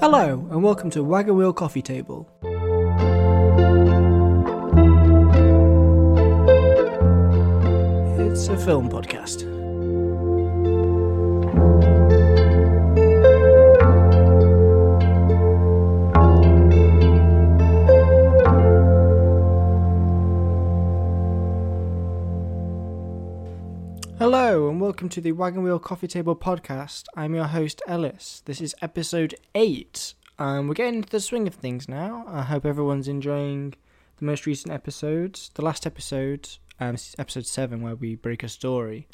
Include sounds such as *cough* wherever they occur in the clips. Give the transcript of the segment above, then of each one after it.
Hello, and welcome to Wagon Wheel Coffee Table. It's a film podcast. Welcome to the Wagon Wheel Coffee Table podcast. I'm your host, Ellis. This is episode 8. Um, we're getting into the swing of things now. I hope everyone's enjoying the most recent episodes. The last episode, um, is episode 7, where we break a story,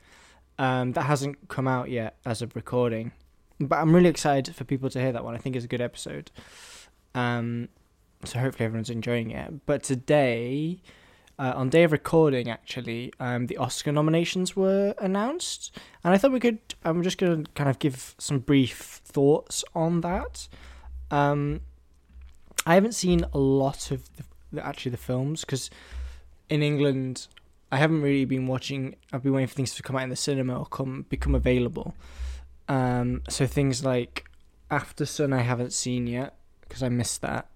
um, that hasn't come out yet as of recording. But I'm really excited for people to hear that one. I think it's a good episode. Um, so hopefully everyone's enjoying it. But today, uh, on day of recording, actually, um, the Oscar nominations were announced, and I thought we could. I'm just going to kind of give some brief thoughts on that. Um, I haven't seen a lot of the, the actually the films because in England, I haven't really been watching. I've been waiting for things to come out in the cinema or come become available. Um, so things like After Sun, I haven't seen yet because I missed that.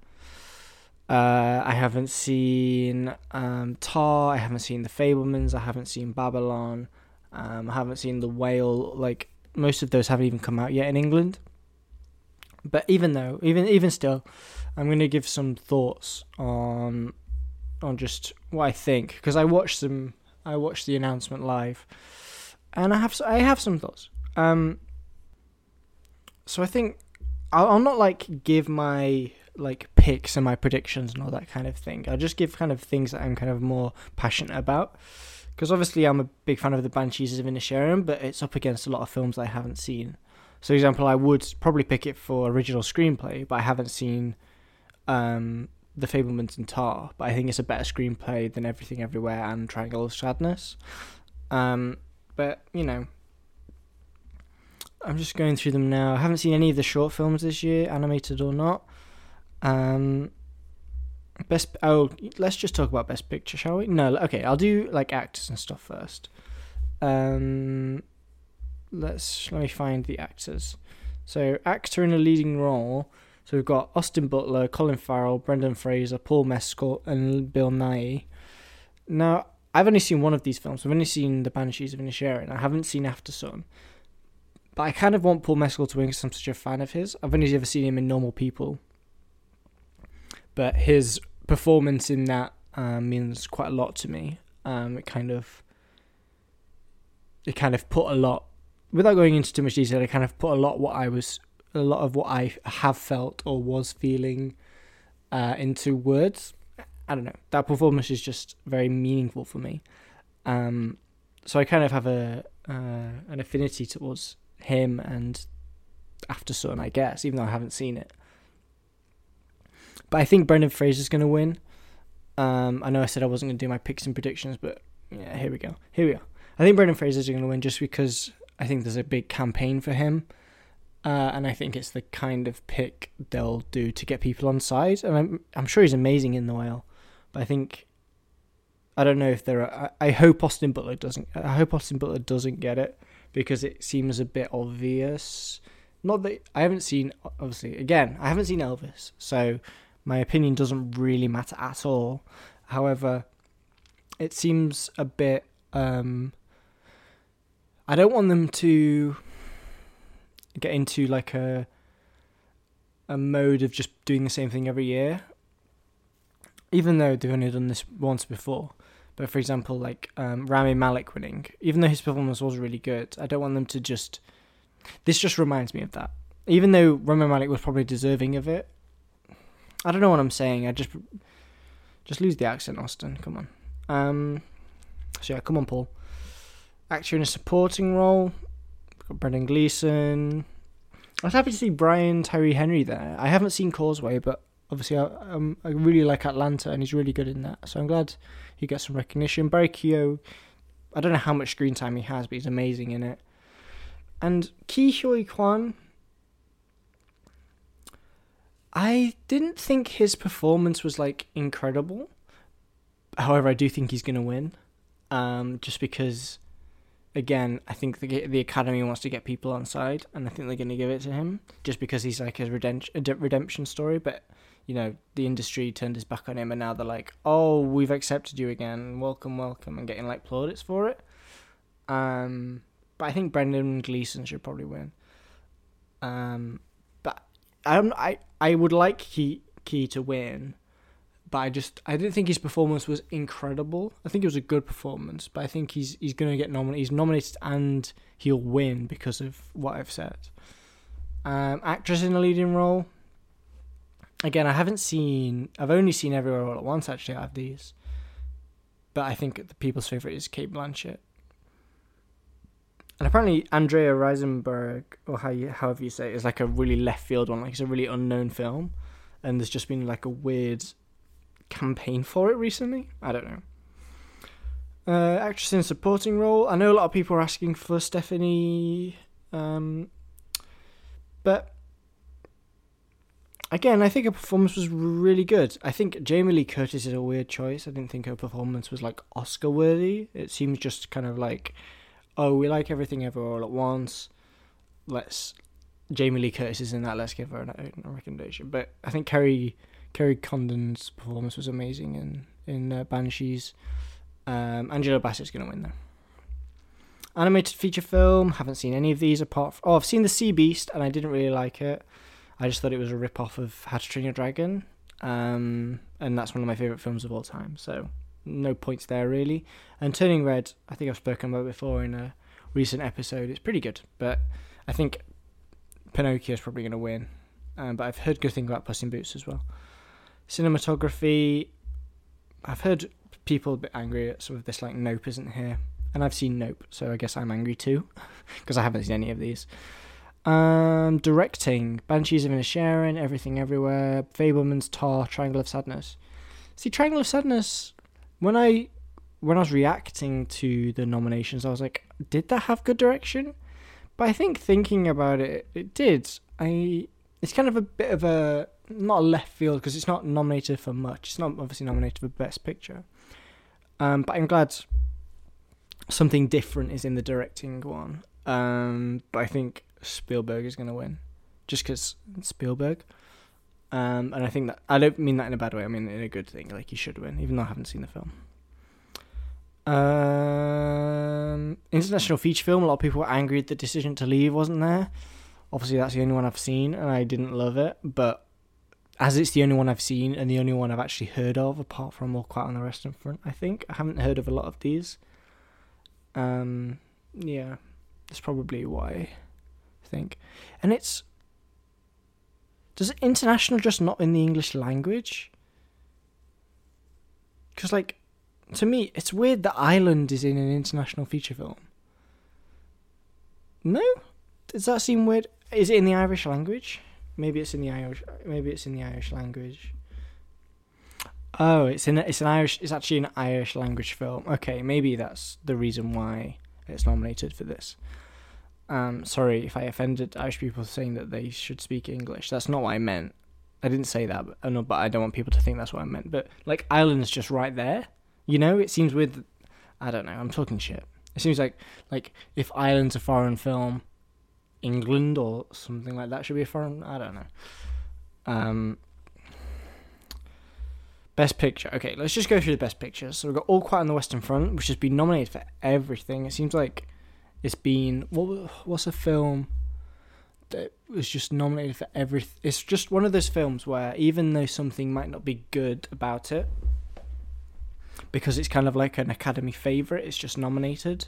Uh, I haven't seen um, Tar. I haven't seen The Fabelmans. I haven't seen Babylon. Um, I haven't seen The Whale. Like most of those haven't even come out yet in England. But even though, even even still, I'm going to give some thoughts on on just what I think because I watched them. I watched the announcement live, and I have I have some thoughts. Um, so I think I'll, I'll not like give my like picks and my predictions and all that kind of thing. I'll just give kind of things that I'm kind of more passionate about. Because obviously I'm a big fan of the Banshees of Inisherin, but it's up against a lot of films I haven't seen. So, for example, I would probably pick it for original screenplay, but I haven't seen um, The Fabelmans and Tar. But I think it's a better screenplay than Everything Everywhere and Triangle of Sadness. Um, but you know, I'm just going through them now. I haven't seen any of the short films this year, animated or not. Um, best. Oh, let's just talk about best picture, shall we? No, okay. I'll do like actors and stuff first. Um, let's let me find the actors. So, actor in a leading role. So we've got Austin Butler, Colin Farrell, Brendan Fraser, Paul Mescal, and Bill Nighy. Now, I've only seen one of these films. I've only seen The Banshees of Inisherin. I haven't seen After Sun. But I kind of want Paul Mescal to win because I'm such a fan of his. I've only ever seen him in Normal People. But his performance in that uh, means quite a lot to me. Um, it kind of, it kind of put a lot, without going into too much detail. It kind of put a lot what I was, a lot of what I have felt or was feeling, uh, into words. I don't know. That performance is just very meaningful for me. Um, so I kind of have a uh, an affinity towards him and After Sun, I guess, even though I haven't seen it. But I think Brendan Fraser's going to win. Um, I know I said I wasn't going to do my picks and predictions, but yeah, here we go. Here we go. I think Brendan Fraser's going to win just because I think there's a big campaign for him. Uh, and I think it's the kind of pick they'll do to get people on side. And I'm, I'm sure he's amazing in The Whale. But I think I don't know if there are. I, I hope Austin Butler doesn't. I hope Austin Butler doesn't get it because it seems a bit obvious. Not that I haven't seen. Obviously, again, I haven't seen Elvis, so my opinion doesn't really matter at all. However, it seems a bit. Um, I don't want them to get into like a a mode of just doing the same thing every year even though they've only done this once before. But for example, like um, Rami Malek winning, even though his performance was really good, I don't want them to just. This just reminds me of that. Even though Rami Malek was probably deserving of it, I don't know what I'm saying. I just just lose the accent, Austin. Come on. Um, so yeah, come on, Paul. Actor in a supporting role, got Brendan Gleeson. I was happy to see Brian Tyree Henry there. I haven't seen Causeway, but obviously I, um, I really like Atlanta and he's really good in that. So I'm glad he gets some recognition. Barry Keogh, I don't know how much screen time he has, but he's amazing in it. And Ke Huy Quan, I didn't think his performance was like incredible. However, I do think he's gonna win, um, just because again, I think the the Academy wants to get people on side, and I think they're going to give it to him just because he's like a redemption a redemption story. But you know, the industry turned his back on him, and now they're like, "Oh, we've accepted you again. Welcome, welcome," and getting like plaudits for it. Um, but I think Brendan Gleeson should probably win. Um, but I don't. I I would like Key Key to win but I just I didn't think his performance was incredible. I think it was a good performance, but I think he's he's going to get nominated. He's nominated and he'll win because of what I've said. Um, actress in a leading role. Again, I haven't seen. I've only seen Everywhere All at Once. Actually, out of these, but I think the people's favorite is Cate Blanchett. And apparently, Andrea Riseborough, or how you, however you say it, is like a really left field one. Like it's a really unknown film, and there's just been like a weird campaign for it recently. I don't know. Uh, actress in supporting role. I know a lot of people are asking for Stephanie, um, but again, I think her performance was really good. I think Jamie Lee Curtis is a weird choice. I didn't think her performance was like Oscar worthy. It seems just kind of like, oh, we like everything ever all at once. Let's Jamie Lee Curtis is in that. Let's give her a, a recommendation. But I think Kerry Kerry Condon's performance was amazing in in uh, Banshees. Um, Angela Bassett's going to win though. Animated feature film. Haven't seen any of these apart from. Oh, I've seen The Sea Beast and I didn't really like it. I just thought it was a rip off of How to Train Your Dragon. Um, and that's one of my favourite films of all time. So no points there really. And Turning Red, I think I've spoken about before in a recent episode. It's pretty good, but I think Pinocchio is probably going to win. Um, but I've heard good things about Puss in Boots as well. Cinematography, I've heard people a bit angry at some of this, like Nope isn't here. And I've seen Nope, so I guess I'm angry too, *laughs* because I haven't seen any of these. Um, directing, Banshees of Inisherin, Everything Everywhere, Fabelman's Tar, Triangle of Sadness. See, Triangle of Sadness, when I when I was reacting to the nominations, I was like, did that have good direction? But I think thinking about it, it did. I it's kind of a bit of a not a left field because it's not nominated for much. It's not obviously nominated for Best Picture. Um, but I'm glad something different is in the directing one. Um, but I think Spielberg is going to win, just because Spielberg. Um, and I think that I don't mean that in a bad way. I mean in a good thing. Like he should win, even though I haven't seen the film. Um, international feature film. A lot of people were angry at the decision to leave wasn't there. Obviously, that's the only one I've seen, and I didn't love it. But as it's the only one I've seen and the only one I've actually heard of, apart from All Quiet on the Western Front, I think I haven't heard of a lot of these. Um, yeah, that's probably why I think, and it's does international just not in the English language? Because like, to me, it's weird that Ireland is in an international feature film. No, does that seem weird? Is it in the Irish language? Maybe it's in the Irish. Maybe it's in the Irish language. Oh, it's in. It's an Irish. It's actually an Irish language film. Okay, maybe that's the reason why it's nominated for this. Um, sorry if I offended Irish people saying that they should speak English. That's not what I meant. I didn't say that, but, uh, but I don't want people to think that's what I meant. But like Ireland's just right there. You know, it seems with. I don't know. I'm talking shit. It seems like like if Ireland's a foreign film, England or something like that should be a foreign. I don't know. Um, best picture. Okay, let's just go through the best pictures. So we've got All Quiet on the Western Front, which has been nominated for everything. It seems like it's been what? What's a film that was just nominated for everything? It's just one of those films where even though something might not be good about it, because it's kind of like an Academy favorite, it's just nominated.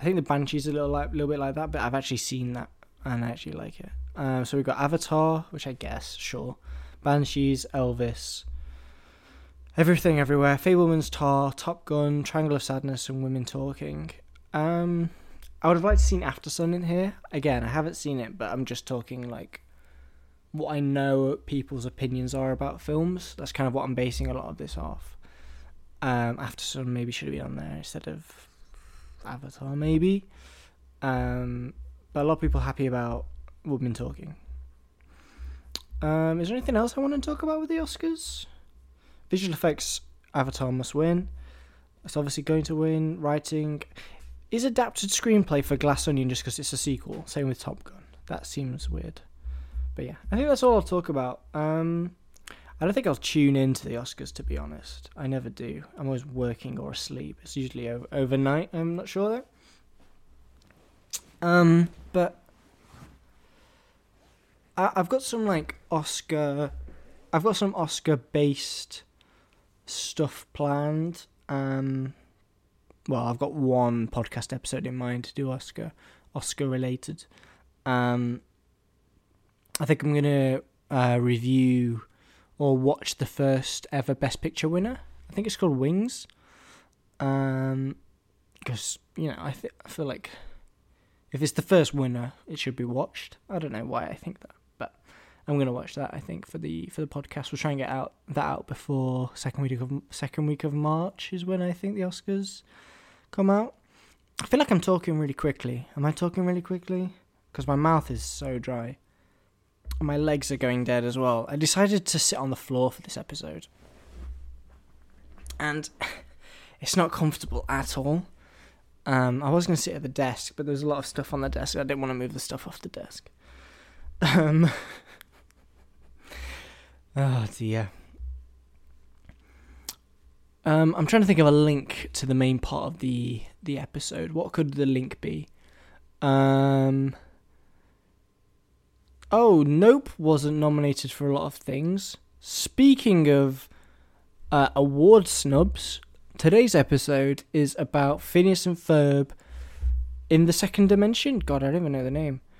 I think the Banshee's a little like a little bit like that, but I've actually seen that and I actually like it. Um, so we've got Avatar, which I guess sure, Banshees, Elvis, Everything Everywhere, Fabelman's Tar, Top Gun, Triangle of Sadness, and Women Talking. Um, I would have liked to seen Aftersun in here. Again, I haven't seen it, but I'm just talking like what I know people's opinions are about films. That's kind of what I'm basing a lot of this off. Um, Aftersun maybe should have been on there instead of Avatar, maybe. Um, but a lot of people happy about Women Talking. Um, is there anything else I want to talk about with the Oscars? Visual effects, Avatar must win. It's obviously going to win. Writing, is adapted screenplay for Glass Onion just because it's a sequel. Same with Top Gun. That seems weird. But yeah, I think that's all I'll talk about. Um, I don't think I'll tune into the Oscars to be honest. I never do. I'm always working or asleep. It's usually over- overnight. I'm not sure though. Um, but I- I've got some like Oscar. I've got some Oscar based stuff planned. Um, well, I've got one podcast episode in mind to do Oscar, Oscar related. Um, I think I'm gonna uh, review or watch the first ever Best Picture winner. I think it's called Wings. Um, because you know, I I feel like if it's the first winner, it should be watched. I don't know why I think that, but I'm gonna watch that. I think for the for the podcast, we'll try and get out that out before second week of second week of March is when I think the Oscars come out. I feel like I'm talking really quickly. Am I talking really quickly? Because my mouth is so dry. My legs are going dead as well. I decided to sit on the floor for this episode. And *laughs* it's not comfortable at all. Um, I was going to sit at the desk, but there's a lot of stuff on the desk. I didn't want to move the stuff off the desk. *laughs* Um, *laughs* oh dear. Um, I'm trying to think of a link to the main part of the the episode. What could the link be? Um. Oh, Nope wasn't nominated for a lot of things. Speaking of uh, award snubs, today's episode is about Phineas and Ferb in the second dimension. God, I don't even know the name. *laughs*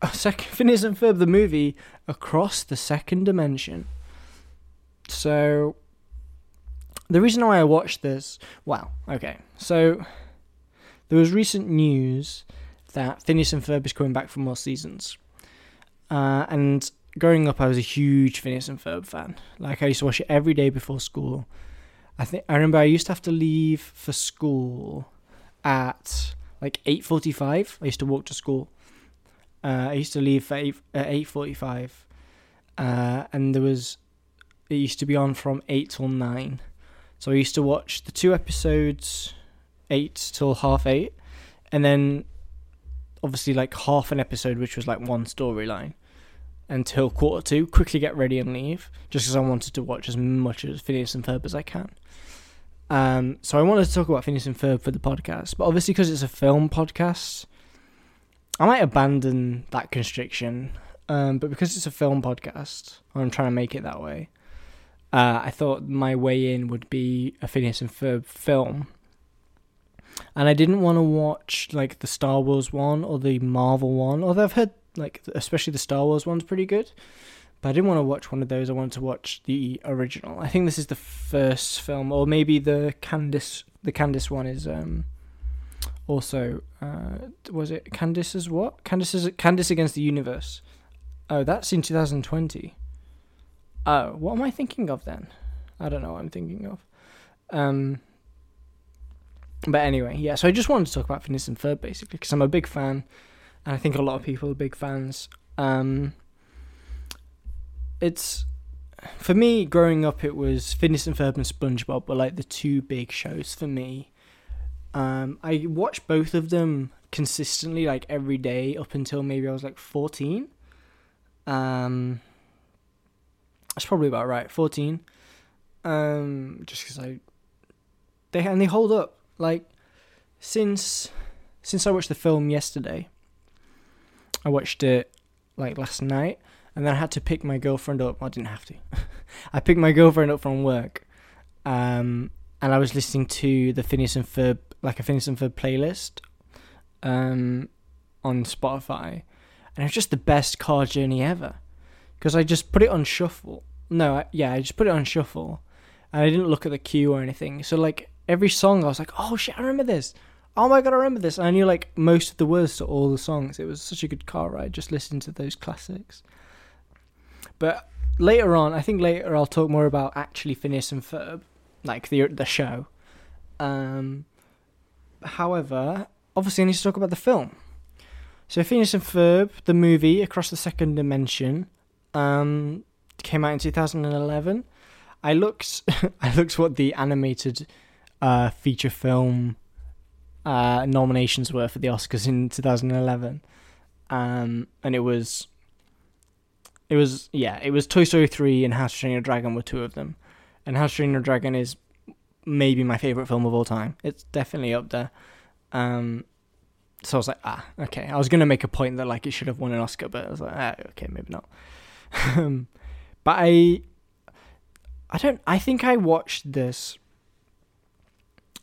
Uh, second, Phineas and Ferb, the movie across the second dimension. So, the reason why I watched this, well, okay, so there was recent news that Phineas and Ferb is coming back for more seasons. Uh, and growing up, I was a huge Phineas and Ferb fan. Like I used to watch it every day before school. I think I remember I used to have to leave for school at like eight forty-five. I used to walk to school. Uh, I used to leave at eight at eight forty-five, uh, and there was it used to be on from eight till nine. So I used to watch the two episodes, eight till half eight, and then obviously like half an episode, which was like one storyline, until quarter two. Quickly get ready and leave, just because I wanted to watch as much as Phineas and Ferb as I can. Um, so I wanted to talk about Phineas and Ferb for the podcast, but obviously because it's a film podcast, I might abandon that constriction. Um, but because it's a film podcast, I'm trying to make it that way. Uh, I thought my way in would be a Phineas and Ferb film and I didn't want to watch like the Star Wars one or the Marvel one. Although I've heard like especially the Star Wars one's pretty good, but I didn't want to watch one of those. I wanted to watch the original. I think this is the first film, or maybe the Candace. The Candace one is um also uh was it Candace as what? Candace is Candace against the universe. Oh, that's in 2020. Oh, what am I thinking of then? I don't know what I'm thinking of. Um but anyway, yeah. So I just wanted to talk about Phineas and Ferb basically because I'm a big fan, and I think a lot of people are big fans. Um, it's for me growing up, it was Phineas and Ferb and SpongeBob were like the two big shows for me. Um, I watched both of them consistently, like every day, up until maybe I was like fourteen. Um, that's probably about right, fourteen. Um, just because I they and they hold up like since since I watched the film yesterday, I watched it like last night, and then I had to pick my girlfriend up. Well, I didn't have to. *laughs* I picked my girlfriend up from work, um, and I was listening to the Phineas and Ferb, like a Phineas and Ferb playlist, um, on Spotify, and it was just the best car journey ever, because I just put it on shuffle. No, I, yeah, I just put it on shuffle, and I didn't look at the queue or anything. So like every song, I was like, oh shit, I remember this. Oh my god, I remember this. And I knew like most of the words to all the songs. It was such a good car ride just listening to those classics. But later on, I think later I'll talk more about actually Phineas and Ferb, like the the show. Um, however, obviously I need to talk about the film. So Phineas and Ferb, the movie Across the Second Dimension, um, came out in 2011. I looked, *laughs* I looked what the animated uh, feature film uh, nominations were for the Oscars in 2011, um, and it was, it was yeah, it was Toy Story 3 and How to Train Your Dragon were two of them, and How to Train Your Dragon is maybe my favorite film of all time. It's definitely up there. Um, so I was like, ah, okay. I was gonna make a point that like it should have won an Oscar, but I was like, ah, okay, maybe not. *laughs* um, but I, I don't. I think I watched this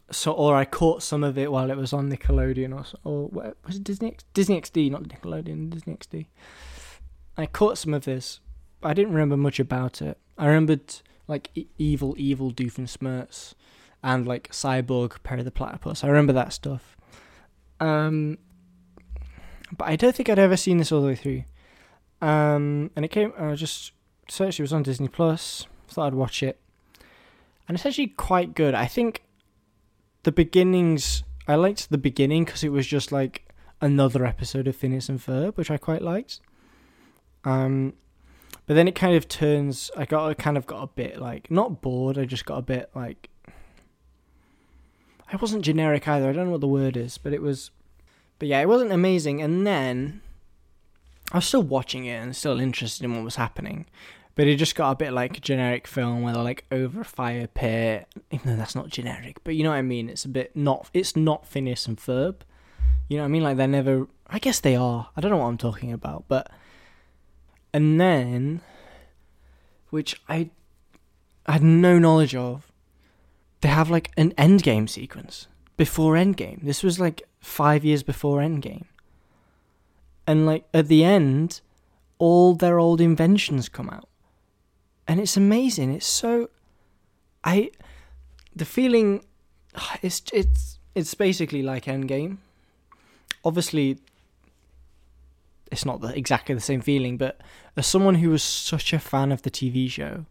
so or I caught some of it while it was on Nickelodeon or or was it Disney Disney XD not Nickelodeon Disney XD. I caught some of this. I didn't remember much about it. I remembered like e- evil evil smirts and like Cyborg Perry the Platypus. I remember that stuff. Um, but I don't think I'd ever seen this all the way through. Um, and it came. I just searched. It was on Disney Plus. Thought I'd watch it, and it's actually quite good. I think the beginnings I liked the beginning because it was just like another episode of Phineas and Ferb, which I quite liked. Um, but then it kind of turns. I got I kind of got a bit like not bored. I just got a bit like. I wasn't generic either. I don't know what the word is, but it was. But yeah, it wasn't amazing. And then I was still watching it and still interested in what was happening. But it just got a bit like a generic film where they're like over a fire pit. Even though that's not generic, but you know what I mean. It's a bit not. It's not Phineas and Ferb. You know what I mean? Like they're never. I guess they are. I don't know what I'm talking about, but. And then, which I, I had no knowledge of. They have like an Endgame sequence before Endgame. This was like five years before Endgame. And like at the end, all their old inventions come out and it's amazing. It's so I the feeling *sighs* it's it's it's basically like Endgame. Obviously, it's not the, exactly the same feeling, but as someone who was such a fan of the TV show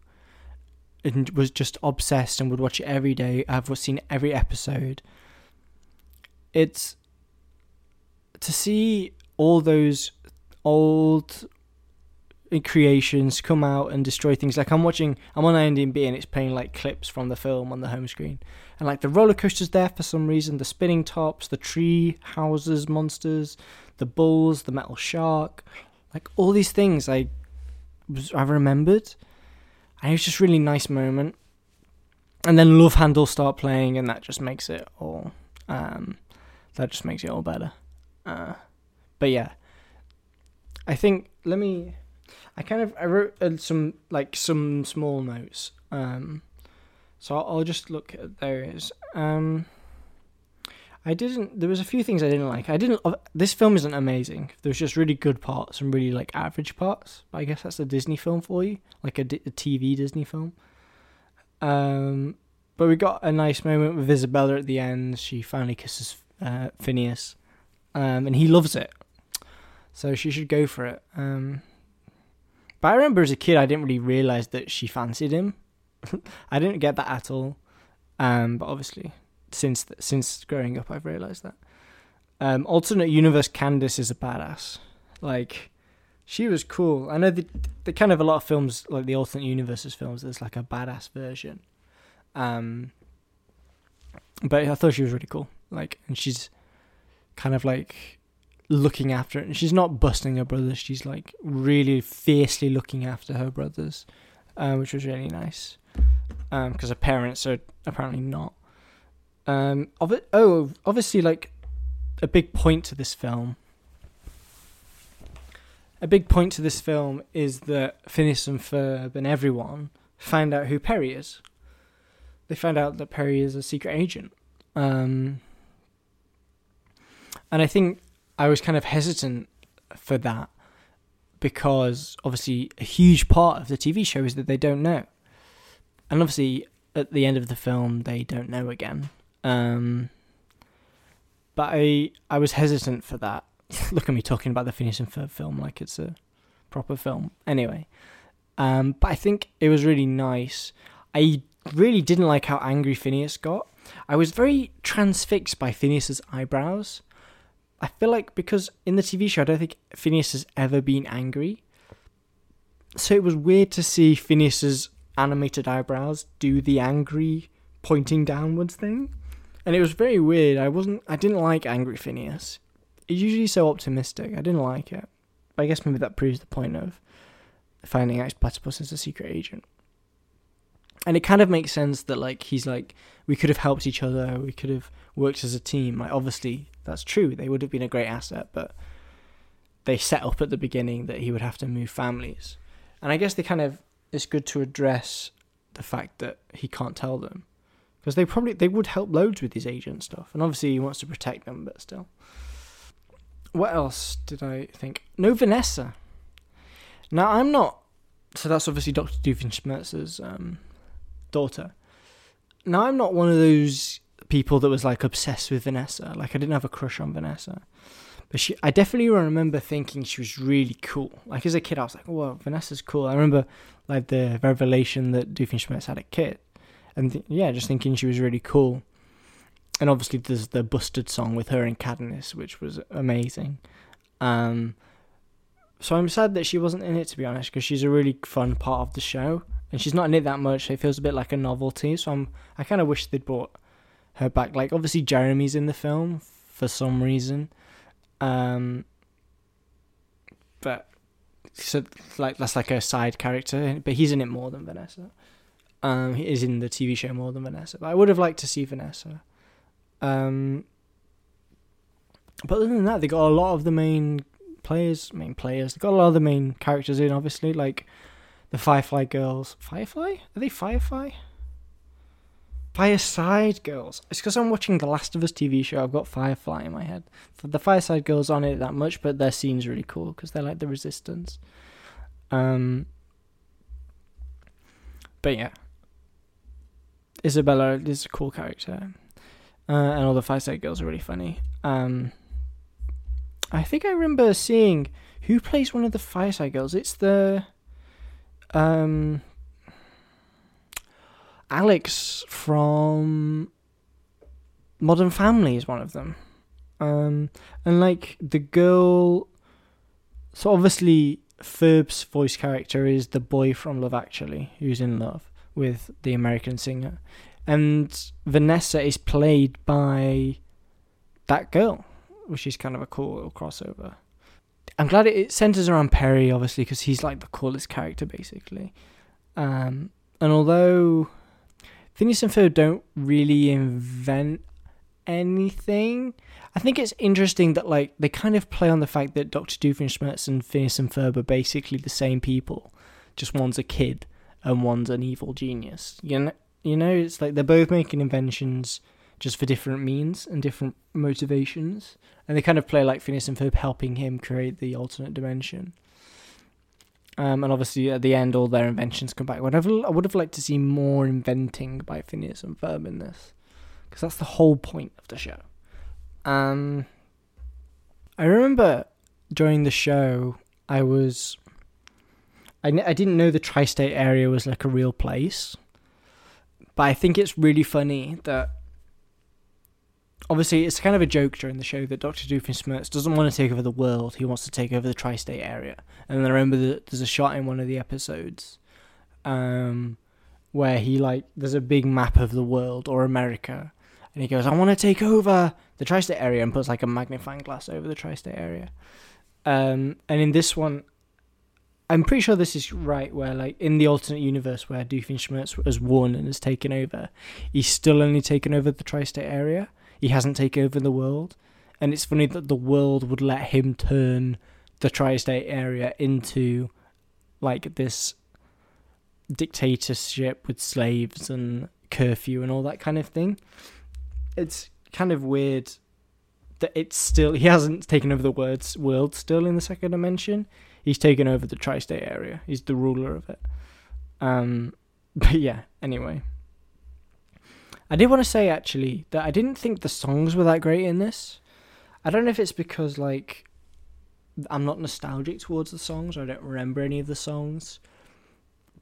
and was just obsessed and would watch it every day, I've seen every episode. It's to see all those old creations come out and destroy things. Like I'm watching, I'm on IMDb and it's playing like clips from the film on the home screen, and like the roller coaster's there for some reason, the spinning tops, the tree houses monsters, the bulls, the metal shark, like all these things I was I remembered, and it was just really nice moment. And then Love Handle start playing, and that just makes it all, um, that just makes it all better. Uh, but yeah, I think let me I kind of I wrote uh, some like some small notes. Um, so I'll, I'll just look at those. Um, I didn't. There was a few things I didn't like. I didn't. This film isn't amazing. There's just really good parts and really like average parts. But I guess that's a Disney film for you, like a, a TV Disney film. Um, but we got a nice moment with Isabella at the end. She finally kisses uh, Phineas, um, and he loves it. So she should go for it. Um, but I remember as a kid, I didn't really realize that she fancied him. *laughs* I didn't get that at all. Um, but obviously, since since growing up, I've realized that. Um, alternate universe Candace is a badass. Like, she was cool. I know the the kind of a lot of films like the alternate universes films. There's like a badass version. Um, but I thought she was really cool. Like, and she's kind of like looking after it. And she's not busting her brothers. She's like really fiercely looking after her brothers, uh, which was really nice. Because um, her parents are apparently not. Um, of it, oh, obviously, like a big point to this film. A big point to this film is that Phineas and Ferb and everyone find out who Perry is. They find out that Perry is a secret agent. Um, and I think I was kind of hesitant for that because obviously a huge part of the TV show is that they don't know, and obviously at the end of the film they don't know again. Um, but I I was hesitant for that. *laughs* Look at me talking about the Phineas and Ferb film like it's a proper film. Anyway, um, but I think it was really nice. I really didn't like how angry Phineas got. I was very transfixed by Phineas's eyebrows. I feel like because in the TV show, I don't think Phineas has ever been angry. So it was weird to see Phineas's animated eyebrows do the angry pointing downwards thing. and it was very weird. I wasn't. I didn't like Angry Phineas. He's usually so optimistic. I didn't like it. But I guess maybe that proves the point of finding out Platypus is a secret agent. And it kind of makes sense that like he's like we could have helped each other. We could have worked as a team. Like obviously that's true. They would have been a great asset, but they set up at the beginning that he would have to move families. And I guess they kind of it's good to address the fact that he can't tell them because they probably they would help loads with his agent stuff, and obviously he wants to protect them, but still. What else did I think? No Vanessa. Now I'm not. So that's obviously Doctor Doofenshmirtz's um, daughter. Now I'm not one of those people that was like obsessed with Vanessa. Like I didn't have a crush on Vanessa, but she. I definitely remember thinking she was really cool. Like as a kid, I was like, "Whoa, Vanessa's cool." I remember like the revelation that Doofenshmirtz had a kid and th- yeah, just thinking she was really cool. And obviously, there's the busted song with her and Candace, which was amazing. Um, so I'm sad that she wasn't in it, to be honest, because she's a really fun part of the show, and she's not in it that much. So it feels a bit like a novelty. So I'm, I kind of wish they'd brought her back. Like obviously, Jeremy's in the film for some reason, um, but so like that's like a side character, but he's in it more than Vanessa. Um, he is in the TV show more than Vanessa, but I would have liked to see Vanessa. Um, but other than that, they got a lot of the main players, main players. They got a lot of the main characters in, obviously, like the Firefly girls. Firefly? Are they Firefly? Fireside Girls. It's because I'm watching the Last of Us TV show. I've got Firefly in my head. The Fireside Girls aren't it that much, but their scene's really cool because they're like the Resistance. Um, but yeah, Isabella is a cool character, uh, and all the Fireside Girls are really funny. Um, I think I remember seeing who plays one of the Fireside Girls. It's the um, Alex from Modern Family is one of them. Um, and like the girl, so obviously Ferb's voice character is the boy from Love Actually, who's in love with the American singer. And Vanessa is played by that girl, which is kind of a cool little crossover. I'm glad it, centers around Perry, obviously, because he's like the coolest character, basically. Um, and although Phineas and Ferb don't really invent anything, I think it's interesting that like they kind of play on the fact that Doctor Doofenshmirtz and Phineas and Ferb are basically the same people, just one's a kid and one's an evil genius. You know, you know, it's like they're both making inventions just for different means and different motivations, and they kind of play like Phineas and Ferb helping him create the alternate dimension. Um, and obviously at the end, all their inventions come back. Whatever, I would have liked to see more inventing by Phineas and Ferb in this, because that's the whole point of the show. Um, I remember during the show, I was I, I didn't know the tri state area was like a real place. But I think it's really funny that obviously it's kind of a joke during the show that Doctor Doofenshmirtz doesn't want to take over the world. He wants to take over the tri-state area. And then I remember that there's a shot in one of the episodes, um, where he like there's a big map of the world or America, and he goes, "I want to take over the tri-state area," and puts like a magnifying glass over the tri-state area. Um, and in this one, I'm pretty sure this is right. Where like in the alternate universe where Doofenshmirtz has won and has taken over, he's still only taken over the tri-state area. He hasn't taken over the world, and it's funny that the world would let him turn the tri-state area into like this dictatorship with slaves and curfew and all that kind of thing. It's kind of weird that it's still he hasn't taken over the words world still in the second dimension he's taken over the tri-state area. He's the ruler of it. Um, *laughs* but yeah. Anyway, I did want to say actually that I didn't think the songs were that great in this. I don't know if it's because like I'm not nostalgic towards the songs. Or I don't remember any of the songs.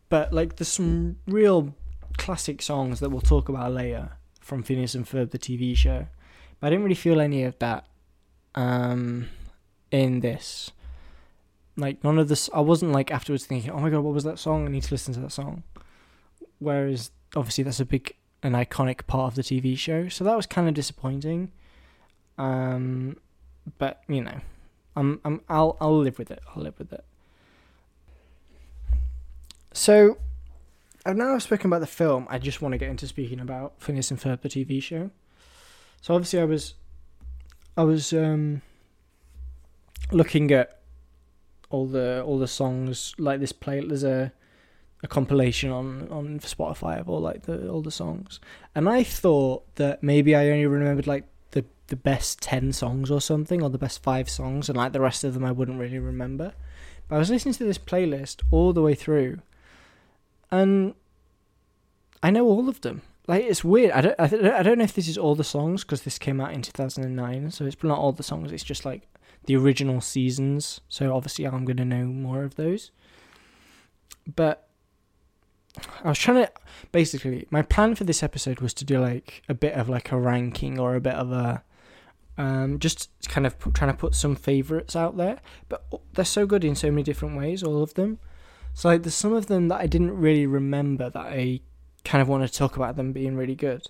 But like, there's some real classic songs that we'll talk about later from Phineas and Ferb, the TV show. But I didn't really feel any of that um, in this. Like none of this, I wasn't like afterwards thinking, "Oh my god, what was that song? I need to listen to that song." Whereas obviously that's a big an iconic part of the TV show. So that was kind of disappointing. Um, but you know, I'm I'm I'll I'll live with it. I'll live with it. So, I've now I've spoken about the film. I just want to get into speaking about Phineas and Ferb, the TV show. So obviously, I was, I was um, looking at all the all the songs like this play. There's a a compilation on on Spotify of all like the songs, and I thought that maybe I only remembered like the the best ten songs or something, or the best five songs, and like the rest of them I wouldn't really remember. But I was listening to this playlist all the way through, and I know all of them. Like it's weird. I don't. I, th- I don't know if this is all the songs because this came out in two thousand and nine. So it's not all the songs. It's just like the original seasons. So obviously I'm gonna know more of those. But I was trying to basically my plan for this episode was to do like a bit of like a ranking or a bit of a um just kind of put, trying to put some favorites out there, but they're so good in so many different ways, all of them. So like there's some of them that I didn't really remember that I kind of want to talk about them being really good.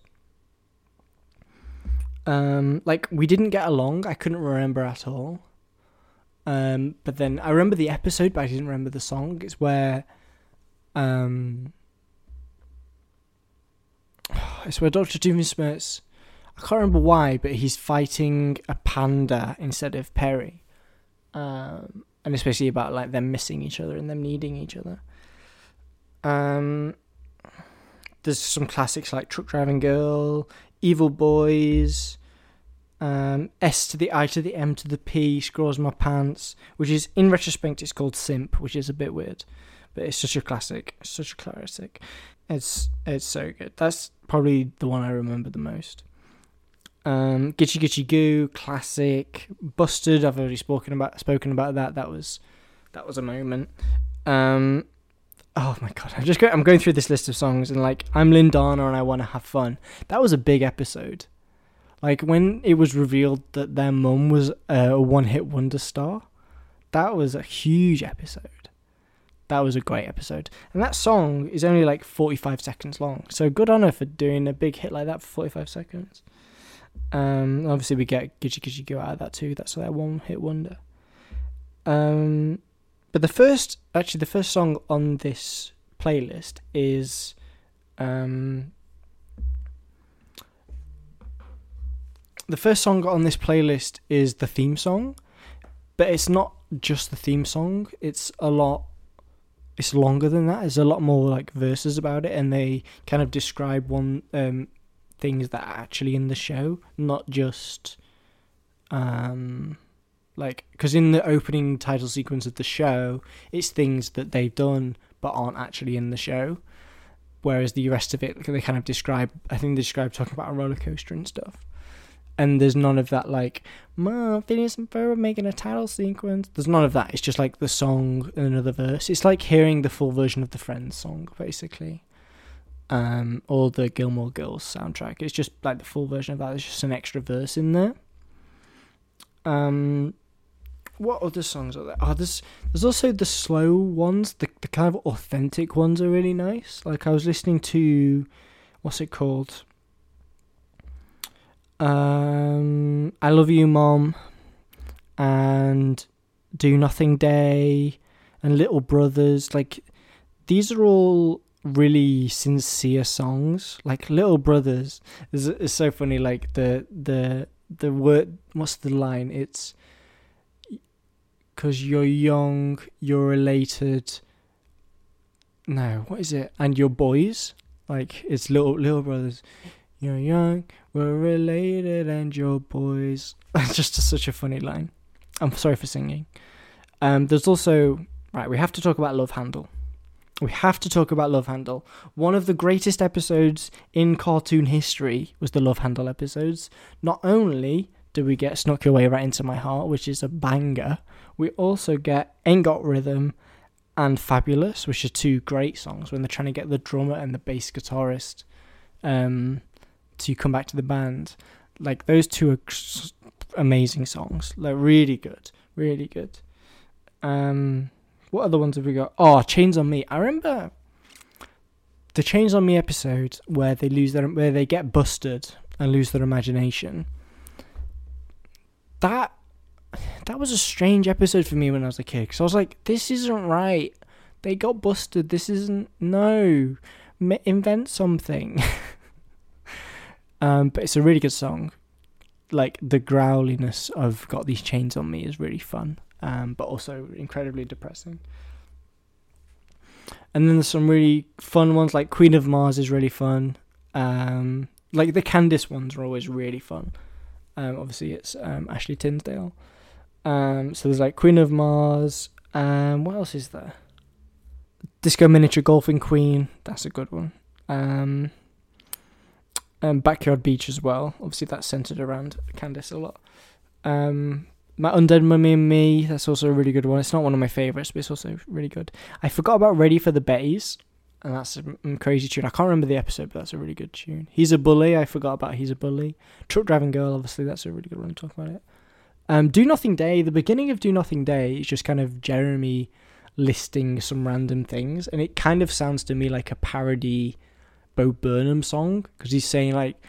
Um, like we didn't get along. I couldn't remember at all. Um, but then I remember the episode, but I didn't remember the song. It's where um, *sighs* it's where Doctor Doofenshmirtz. I can't remember why, but he's fighting a panda instead of Perry, um, and especially about like them missing each other and them needing each other. Um, there's some classics like Truck Driving Girl, Evil Boys, um, S to the I to the M to the P, Squirrels My Pants, which is in retrospect it's called Simp, which is a bit weird but it's such a classic, such a classic. It's it's so good. That's probably the one I remember the most. Um, Gitchy Gitchy Goo, classic. Busted, I've already spoken about spoken about that. That was that was a moment. Um, oh my god, I'm just go- I'm going through this list of songs and like I'm Lindana and I want to have fun. That was a big episode. Like when it was revealed that their mum was a one-hit wonder star, that was a huge episode. That was a great episode. And that song is only like 45 seconds long. So good on her for doing a big hit like that for 45 seconds. Um, obviously, we get Gitchy Gitchy Goo out of that too. That's that one hit wonder. Um, but the first, actually, the first song on this playlist is. Um, the first song on this playlist is the theme song, but it's not just the theme song. It's a lot it's longer than that. There's a lot more like verses about it, and they kind of describe one um, things that are actually in the show, not just um, like because in the opening title sequence of the show, it's things that they've done but aren't actually in the show. Whereas the rest of it, they kind of describe. I think they describe talking about a roller coaster and stuff and there's none of that like Mom, Phineas and Ferb making a title sequence. There's none of that. It's just like the song and another verse. It's like hearing the full version of the Friends song, basically. Um, or the Gilmore Girls soundtrack. It's just like the full version of that. There's just an extra verse in there. Um, what other songs are there? Oh, there's there's also the slow ones. The the kind of authentic ones are really nice. Like I was listening to, what's it called? Um, I Love You Mom, and Do Nothing Day, and Little Brothers. Like, these are all really sincere songs. Like Little Brothers is is so funny. Like the the the word. What's the line? It's because you're young, you're related. No, what is it? And you're boys. Like it's little little brothers. You're young, we're related, and you're boys. *laughs* just a, such a funny line. I'm sorry for singing. Um, there's also right. We have to talk about Love Handle. We have to talk about Love Handle. One of the greatest episodes in cartoon history was the Love Handle episodes. Not only do we get Snuck Your Way Right Into My Heart, which is a banger, we also get Ain't Got Rhythm and Fabulous, which are two great songs when they're trying to get the drummer and the bass guitarist um, to come back to the band. Like those two are amazing songs. Like really good, really good. Um, what other ones have we got? Oh, Chains on Me. I remember the Chains on Me episode where they lose their where they get busted and lose their imagination. That that was a strange episode for me when I was a kid because I was like, this isn't right. They got busted. This isn't no. Invent something. *laughs* um, but it's a really good song. Like the growliness of "Got These Chains on Me" is really fun, um, but also incredibly depressing. And then there's some really fun ones like Queen of Mars is really fun. Um, like the Candace ones are always really fun. Um, obviously it's um, Ashley Tisdale. Um, so there's like Queen of Mars. Um, what else is there? Disco Miniature Golfing Queen. That's a good one. Um, and Backyard Beach as well. Obviously that's centered around Candace a lot. Um, my Undead Mummy and Me, that's also a really good one. It's not one of my favourites, but it's also really good. I forgot about Ready for the Bays, and that's a crazy tune. I can't remember the episode, but that's a really good tune. He's a Bully, I forgot about He's a Bully. Truck Driving Girl, obviously, that's a really good one to talk about it. Um, Do Nothing Day, the beginning of Do Nothing Day is just kind of Jeremy listing some random things, and it kind of sounds to me like a parody Bo Burnham song, because he's saying, like,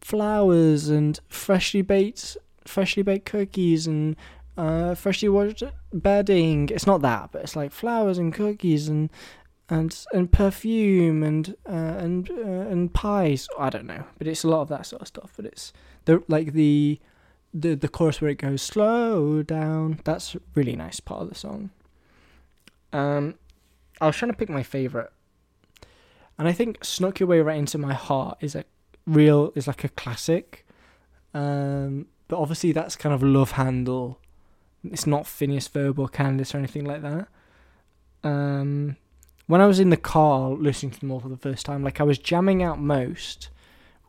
flowers and freshly baked freshly baked cookies and uh, freshly washed bedding. It's not that, but it's like flowers and cookies and and and perfume and uh, and uh, and pies. I don't know, but it's a lot of that sort of stuff. But it's the like the the the chorus where it goes slow down. That's really nice part of the song. Um, I was trying to pick my favorite, and I think "Snuck Your Way Right Into My Heart" is a real is like a classic. Um, but obviously that's kind of Love Händel. It's not Phineas Ferb or Candace or anything like that. Um, when I was in the car listening to them all for the first time, like I was jamming out most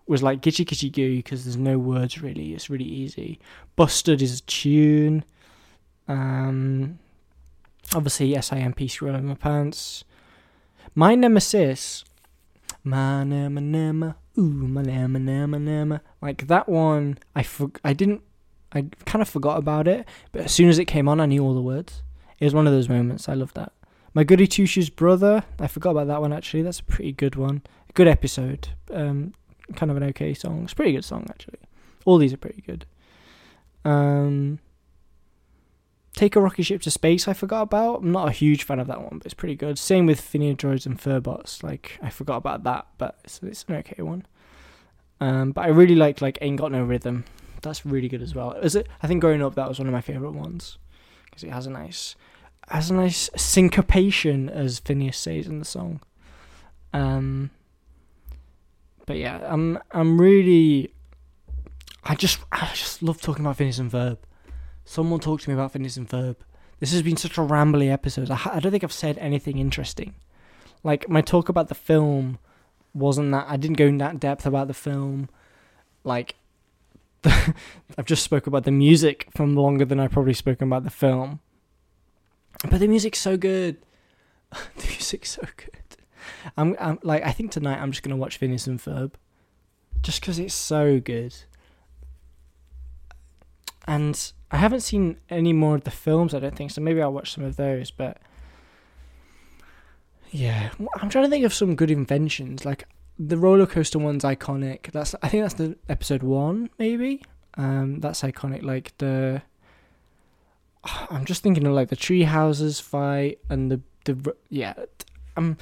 was like Gitchy Gitchy Goo because there's no words really. It's really easy. Busted is a tune. Um, obviously Squirrels in My Pants. My Nemesis. Nema ooh, my nama, nama, nama. Like that one, I for, I didn't, I kind of forgot about it, but as soon as it came on, I knew all the words. It was one of those moments. I love that. My Goody Two Shoes brother, I forgot about that one actually. That's a pretty good one. Good episode. Um, kind of an okay song. It's a pretty good song actually. All these are pretty good. Um, Take a rocket ship to space. I forgot about. I'm not a huge fan of that one, but it's pretty good. Same with Phinedroids and Ferbots. Like I forgot about that, but it's, it's an okay one. Um, but I really liked like Ain't Got No Rhythm. That's really good as well. Is it? I think growing up that was one of my favorite ones because it has a nice, has a nice syncopation as Phineas says in the song. Um. But yeah, I'm I'm really. I just I just love talking about Phineas and Ferb. Someone talk to me about Phineas and Ferb. This has been such a rambly episode. I, I don't think I've said anything interesting. Like my talk about the film wasn't that I didn't go in that depth about the film. Like *laughs* I've just spoke about the music from longer than I probably spoken about the film. But the music's so good. *laughs* the music's so good. I'm, I'm like I think tonight I'm just gonna watch Phineas and Ferb, just because it's so good. And I haven't seen any more of the films. I don't think so. Maybe I'll watch some of those. But yeah, I'm trying to think of some good inventions. Like the roller coaster one's iconic. That's I think that's the episode one. Maybe um, that's iconic. Like the I'm just thinking of like the tree houses fight and the the yeah. Um,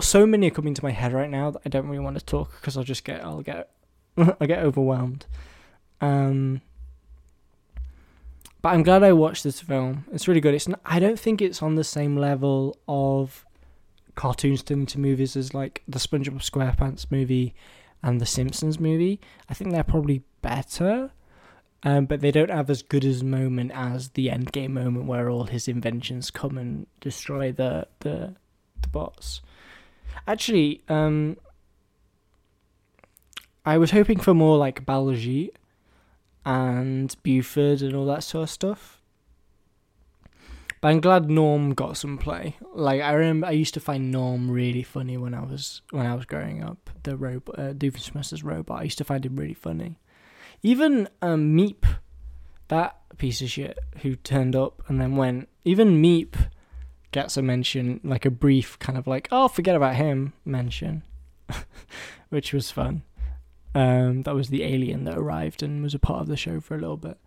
so many are coming to my head right now that I don't really want to talk because I'll just get I'll get *laughs* I get overwhelmed. Um, but I'm glad I watched this film. It's really good. It's not, I don't think it's on the same level of cartoons turned into movies as like the SpongeBob SquarePants movie and the Simpsons movie. I think they're probably better. Um, but they don't have as good as moment as the Endgame moment where all his inventions come and destroy the the, the bots. Actually, um, I was hoping for more like Baljeet and Buford and all that sort of stuff. But I'm glad Norm got some play. Like I remember, I used to find Norm really funny when I was when I was growing up. The robot, uh, Doofenshmirtz's robot, I used to find him really funny. Even um, Meep, that piece of shit who turned up and then went. Even Meep gets a mention, like a brief kind of like, oh, forget about him mention, *laughs* which was fun. Um, that was the alien that arrived and was a part of the show for a little bit.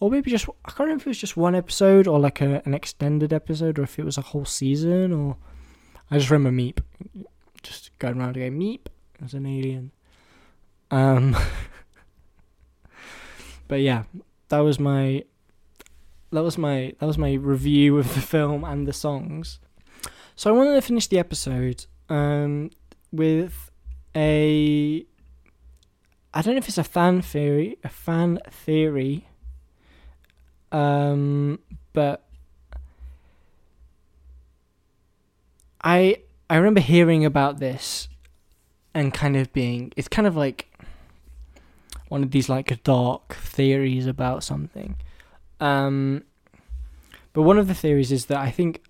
Or maybe just, I can't remember if it was just one episode or like a, an extended episode or if it was a whole season or. I just remember Meep. Just going around again, Meep as an alien. Um, *laughs* but yeah, that was my that was my that was my review of the film and the songs. So I wanted to finish the episode um, with a I don't know if it's a fan theory, a fan theory, um, but I I remember hearing about this and kind of being it's kind of like one of these like dark theories about something. Um, but one of the theories is that I think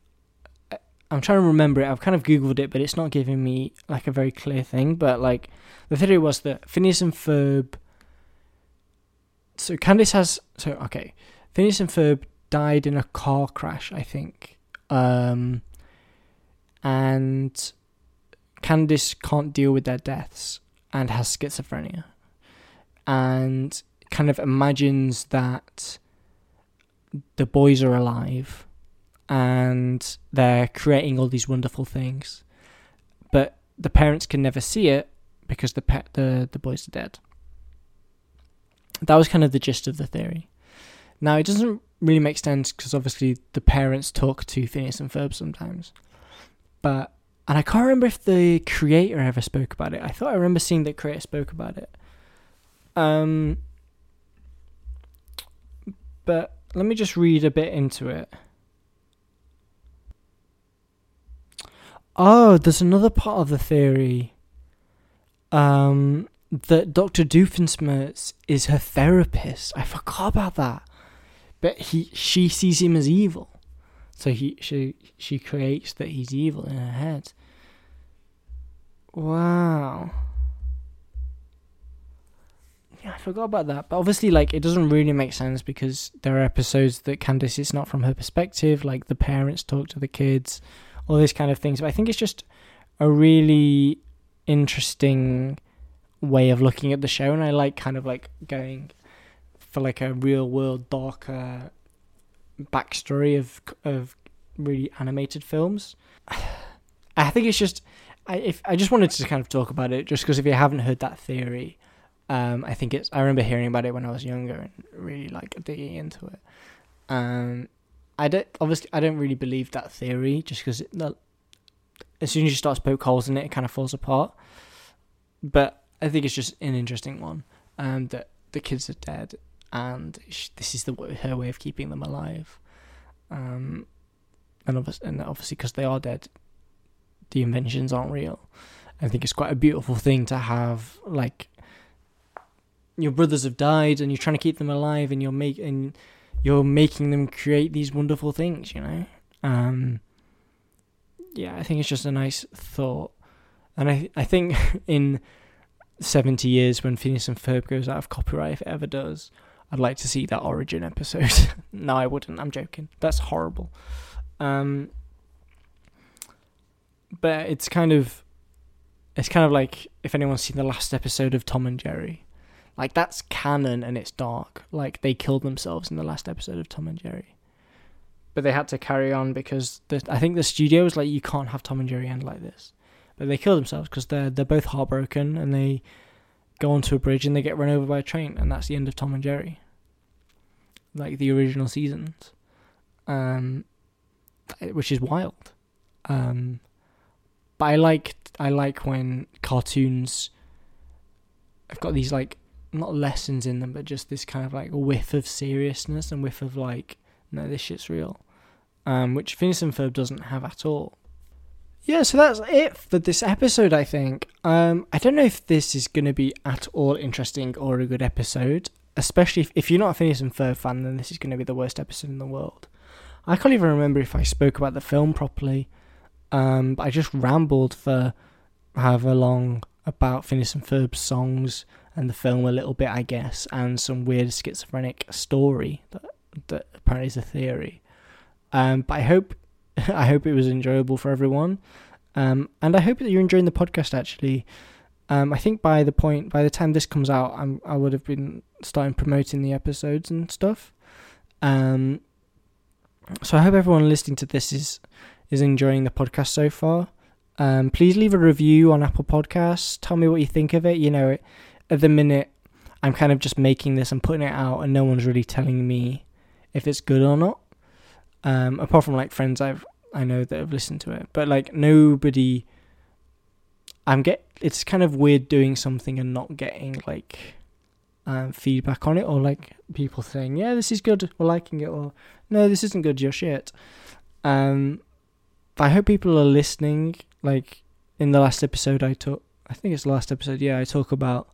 I'm trying to remember it. I've kind of googled it, but it's not giving me like a very clear thing. But like the theory was that Phineas and Ferb. So Candace has so okay, Phineas and Ferb died in a car crash, I think, um, and Candace can't deal with their deaths and has schizophrenia, and kind of imagines that the boys are alive and they're creating all these wonderful things, but the parents can never see it because the pet the the boys are dead. That was kind of the gist of the theory. Now it doesn't really make sense because obviously the parents talk to Phineas and Ferb sometimes, but and I can't remember if the creator ever spoke about it. I thought I remember seeing the creator spoke about it. Um, but let me just read a bit into it. Oh, there's another part of the theory. Um, that Doctor Doofenshmirtz is her therapist. I forgot about that. But he, she sees him as evil, so he, she, she creates that he's evil in her head. Wow. Yeah, I forgot about that. But obviously, like, it doesn't really make sense because there are episodes that Candace it's not from her perspective. Like the parents talk to the kids all these kind of things. But I think it's just a really interesting way of looking at the show, and I like kind of like going for like a real world darker backstory of of really animated films. *sighs* I think it's just I if I just wanted to kind of talk about it just because if you haven't heard that theory, um, I think it's I remember hearing about it when I was younger and really like digging into it. Um, I don't obviously I don't really believe that theory just because as soon as you start to poke holes in it, it kind of falls apart. But I think it's just an interesting one, um, that the kids are dead, and this is the her way of keeping them alive. Um, and obviously, and obviously, because they are dead, the inventions aren't real. I think it's quite a beautiful thing to have, like your brothers have died, and you're trying to keep them alive, and you're making you're making them create these wonderful things, you know. Um, yeah, I think it's just a nice thought, and I I think *laughs* in seventy years when Phineas and Ferb goes out of copyright, if it ever does, I'd like to see that origin episode. *laughs* no, I wouldn't. I'm joking. That's horrible. Um, but it's kind of it's kind of like if anyone's seen the last episode of Tom and Jerry like that's canon and it's dark. Like they killed themselves in the last episode of Tom and Jerry. But they had to carry on because the, I think the studio was like, you can't have Tom and Jerry end like this. But they kill themselves because they're they're both heartbroken and they go onto a bridge and they get run over by a train and that's the end of Tom and Jerry. Like the original seasons, um, which is wild. Um, but I like I like when cartoons. I've got these like not lessons in them, but just this kind of like whiff of seriousness and whiff of like, no, this shit's real, um, which Phineas and Ferb doesn't have at all. Yeah, so that's it for this episode. I think. Um, I don't know if this is going to be at all interesting or a good episode, especially if, if you're not a Phineas and Ferb fan. Then this is going to be the worst episode in the world. I can't even remember if I spoke about the film properly. Um, but I just rambled for however long about Phineas and Ferb's songs and the film a little bit, I guess, and some weird schizophrenic story that that apparently is a theory. Um, but I hope *laughs* I hope it was enjoyable for everyone. Um, and I hope that you're enjoying the podcast actually. Um, I think by the point, by the time this comes out, I'm, I would have been starting promoting the episodes and stuff. Um, so I hope everyone listening to this is is enjoying the podcast so far. Um, please leave a review on Apple Podcasts. Tell me what you think of it. You know, at the minute, I'm kind of just making this and putting it out, and no one's really telling me if it's good or not. Um, apart from like friends I've I know that have listened to it, but like nobody. I'm get. It's kind of weird doing something and not getting like um, feedback on it, or like people saying, "Yeah, this is good," or liking it, or "No, this isn't good. You're shit." Um, I hope people are listening. Like in the last episode, I talk. I think it's the last episode. Yeah, I talk about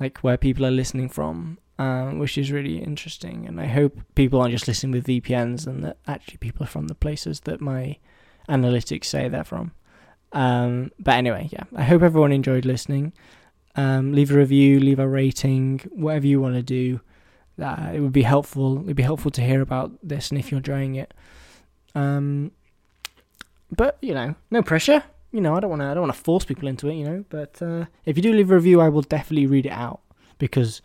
like where people are listening from, um, which is really interesting. And I hope people aren't just listening with VPNs and that actually people are from the places that my analytics say they're from. Um, but anyway, yeah, I hope everyone enjoyed listening. Um, leave a review, leave a rating, whatever you want to do. Uh, it would be helpful. It'd be helpful to hear about this and if you're enjoying it. Um, but you know, no pressure. You know, I don't want to. I don't want to force people into it. You know, but uh, if you do leave a review, I will definitely read it out because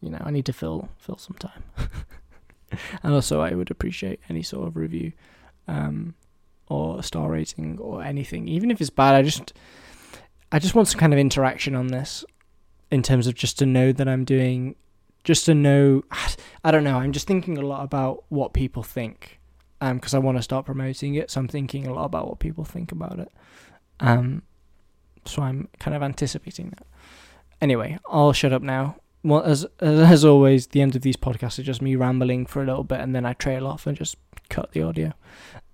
you know I need to fill fill some time. *laughs* and also, I would appreciate any sort of review, um, or a star rating or anything, even if it's bad. I just I just want some kind of interaction on this, in terms of just to know that I'm doing, just to know. *sighs* I don't know. I'm just thinking a lot about what people think because um, I want to start promoting it. So I'm thinking a lot about what people think about it. Um, so I'm kind of anticipating that. Anyway, I'll shut up now. Well, as *laughs* as always, the end of these podcasts are just me rambling for a little bit, and then I trail off and just cut the audio.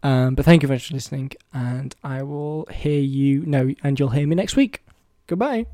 Um, but thank you very much for listening, and I will hear you. No, and you'll hear me next week. Goodbye.